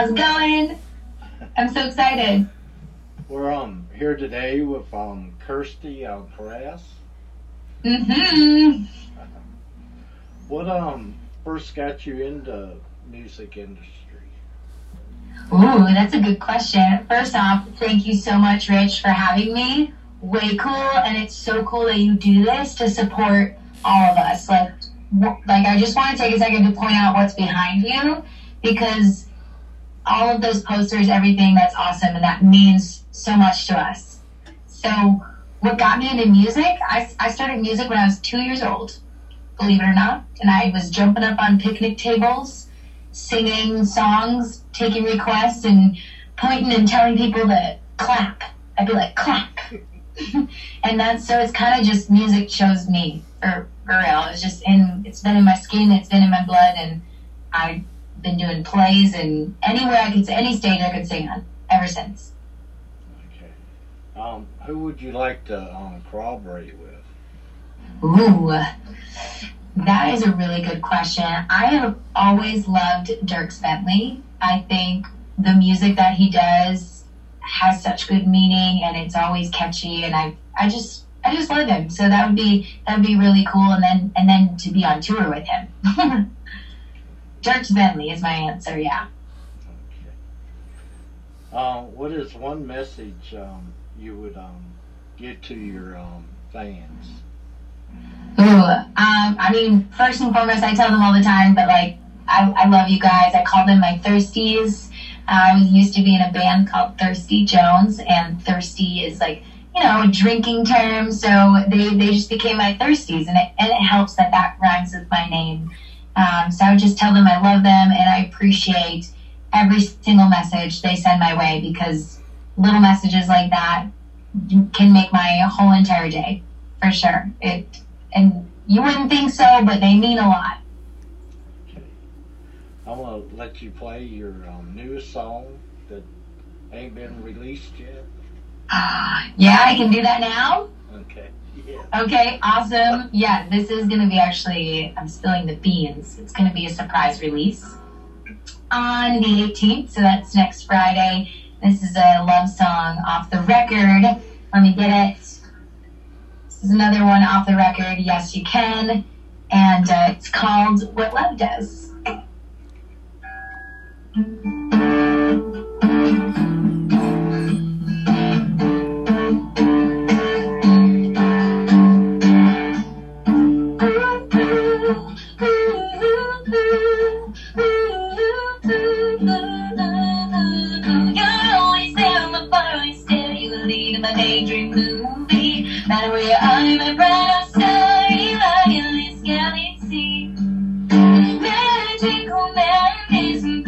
How's it going? I'm so excited. We're um here today with um Kirsty Alcaraz. Mm-hmm. What um first got you into music industry? Ooh, that's a good question. First off, thank you so much, Rich, for having me. Way cool, and it's so cool that you do this to support all of us. Like, like I just want to take a second to point out what's behind you because all of those posters, everything, that's awesome, and that means so much to us. So, what got me into music? I, I started music when I was two years old, believe it or not, and I was jumping up on picnic tables, singing songs, taking requests, and pointing and telling people to clap. I'd be like, clap. and that's so it's kind of just music chose me for, for real. It's just in, it's been in my skin, it's been in my blood, and I've been doing plays and anywhere I could, any stage I could sing on ever since. Okay. Um, who would you like to um corroborate with? Ooh, that is a really good question. I have always loved Dierks Bentley. I think the music that he does has such good meaning and it's always catchy and I I just I just love him. So that would be that would be really cool and then and then to be on tour with him. Dierks Bentley is my answer, yeah. Okay. Um, what is one message um you would um give to your um fans? Ooh, um, I mean, first and foremost, I tell them all the time, but like, I, I love you guys. I call them my thirsties. Uh, I was used to be in a band called Thirsty Jones, and thirsty is like, you know, a drinking term. So they, they just became my thirsties, and it, and it helps that that rhymes with my name. Um, so I would just tell them I love them and I appreciate every single message they send my way because little messages like that can make my whole entire day for sure. It and you wouldn't think so, but they mean a lot. Okay. I want to let you play your um, newest song that ain't been released yet. yeah, I can do that now. Okay. Yeah. Okay, awesome. Yeah, this is gonna be actually I'm spilling the beans. It's gonna be a surprise release on the 18th, so that's next Friday. This is a love song off the record. Let me get it. This is another one off the record. Yes, you can, and uh, it's called "What Love Does." Magical madness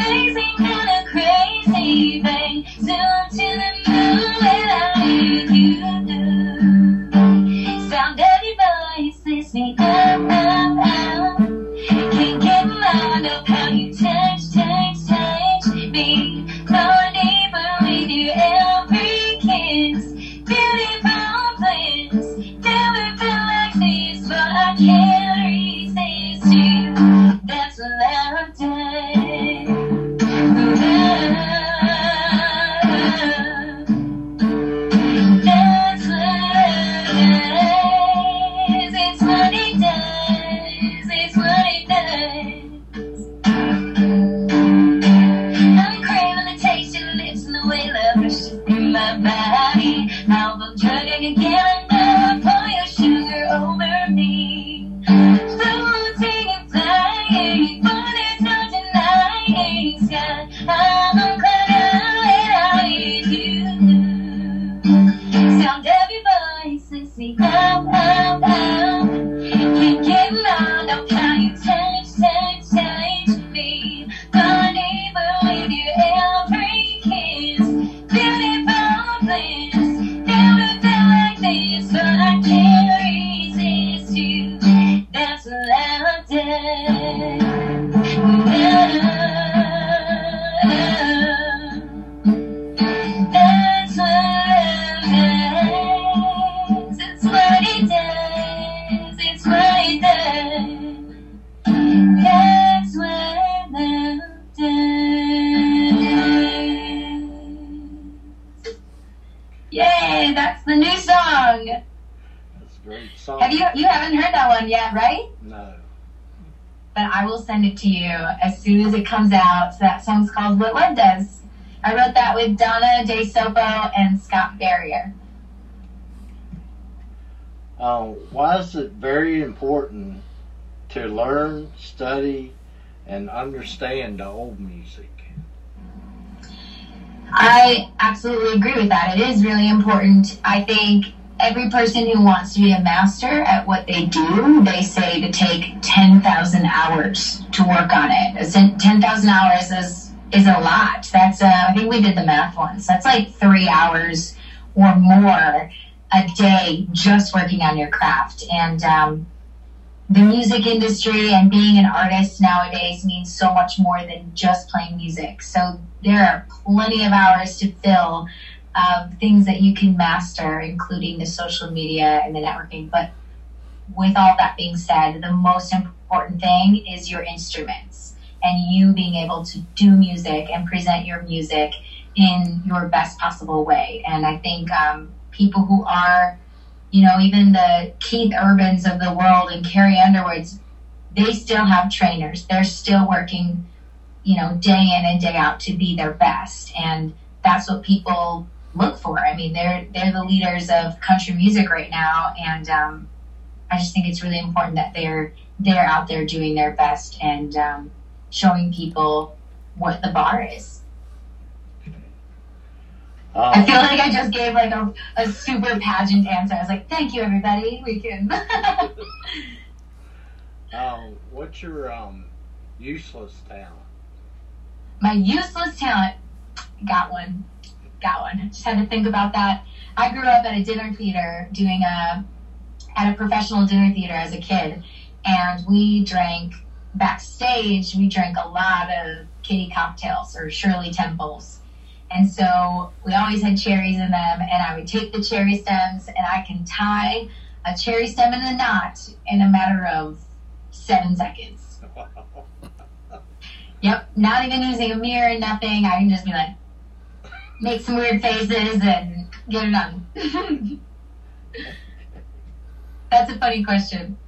Have you you haven't heard that one yet, right? No. But I will send it to you as soon as it comes out. So that song's called What Love Does. I wrote that with Donna De Sopo and Scott Barrier. Uh, why is it very important to learn, study, and understand the old music? I absolutely agree with that. It is really important. I think every person who wants to be a master at what they do, they say to take 10,000 hours to work on it. 10,000 hours is is a lot. That's uh, I think we did the math once. That's like three hours or more a day just working on your craft. And um, the music industry and being an artist nowadays means so much more than just playing music. So there are plenty of hours to fill of things that you can master, including the social media and the networking. But with all that being said, the most important thing is your instruments and you being able to do music and present your music in your best possible way. And I think um, people who are, you know, even the Keith Urbans of the world and Carrie Underwoods, they still have trainers. They're still working, you know, day in and day out to be their best. And that's what people look for. I mean, they're they're the leaders of country music right now, and um, I just think it's really important that they're they're out there doing their best and um, showing people what the bar is. Um, I feel like I just gave like a, a super pageant answer. I was like, "Thank you, everybody. We can." um, what's your um, useless talent? My useless talent. Got one. Got one. Just had to think about that. I grew up at a dinner theater doing a at a professional dinner theater as a kid, and we drank backstage. We drank a lot of kitty cocktails or Shirley Temples and so we always had cherries in them, and I would take the cherry stems and I can tie a cherry stem in a knot in a matter of seven seconds. yep, not even using a mirror, nothing. I can just be like, make some weird faces and get it done. That's a funny question.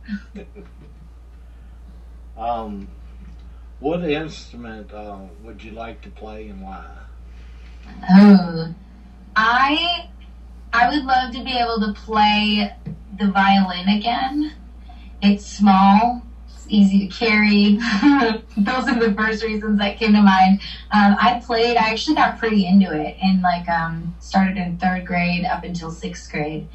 um, what instrument uh, would you like to play and why? Oh, I I would love to be able to play the violin again. It's small, easy to carry. Those are the first reasons that came to mind. Um, I played. I actually got pretty into it, and like um, started in third grade up until sixth grade,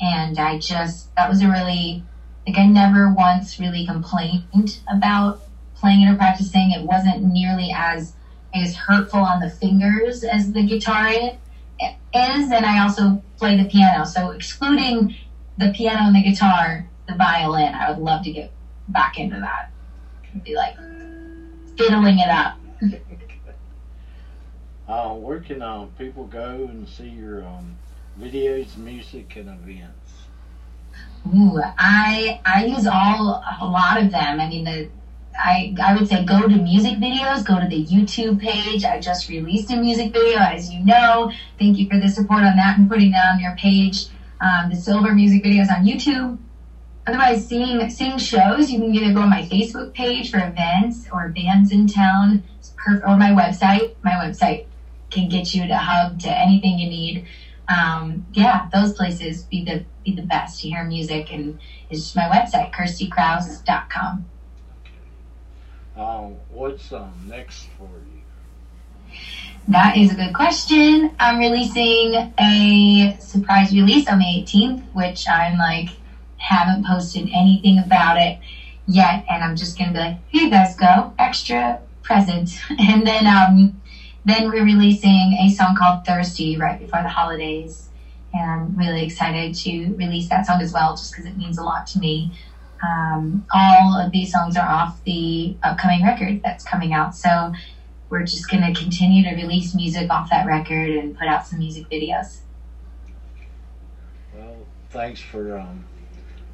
and I just that was a really like I never once really complained about playing it or practicing. It wasn't nearly as is hurtful on the fingers as the guitar is. And I also play the piano. So excluding the piano and the guitar, the violin, I would love to get back into that. and Be like fiddling it up. uh, where can uh, people go and see your um, videos, music, and events? Ooh, I I use all a lot of them. I mean the I, I would say go to music videos, go to the YouTube page. I just released a music video, as you know. Thank you for the support on that and putting that on your page. Um, the Silver music videos on YouTube. Otherwise, seeing seeing shows, you can either go on my Facebook page for events or Bandsintown, or my website. My website can get you to hub to anything you need. Um, yeah, those places be the be the best to hear music, and it's just my website, kirstykraus.com. Um, what's um, next for you? That is a good question. I'm releasing a surprise release on the 18th, which I'm like, haven't posted anything about it yet. And I'm just going to be like, here you guys go, extra present. And then, um, then we're releasing a song called Thirsty right before the holidays. And I'm really excited to release that song as well, just because it means a lot to me. Um, all of these songs are off the upcoming record that's coming out. So we're just going to continue to release music off that record and put out some music videos. Well, thanks for um,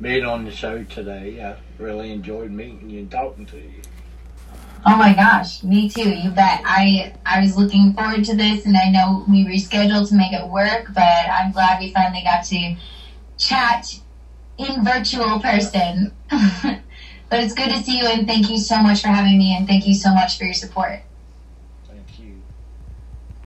being on the show today. I really enjoyed meeting you and talking to you. Oh my gosh, me too. You bet. I I was looking forward to this, and I know we rescheduled to make it work, but I'm glad we finally got to chat in virtual person. but it's good to see you, and thank you so much for having me, and thank you so much for your support.